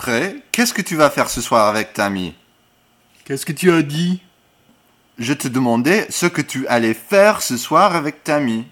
Prêt Qu'est-ce que tu vas faire ce soir avec Tammy Qu'est-ce que tu as dit? Je te demandais ce que tu allais faire ce soir avec Tammy.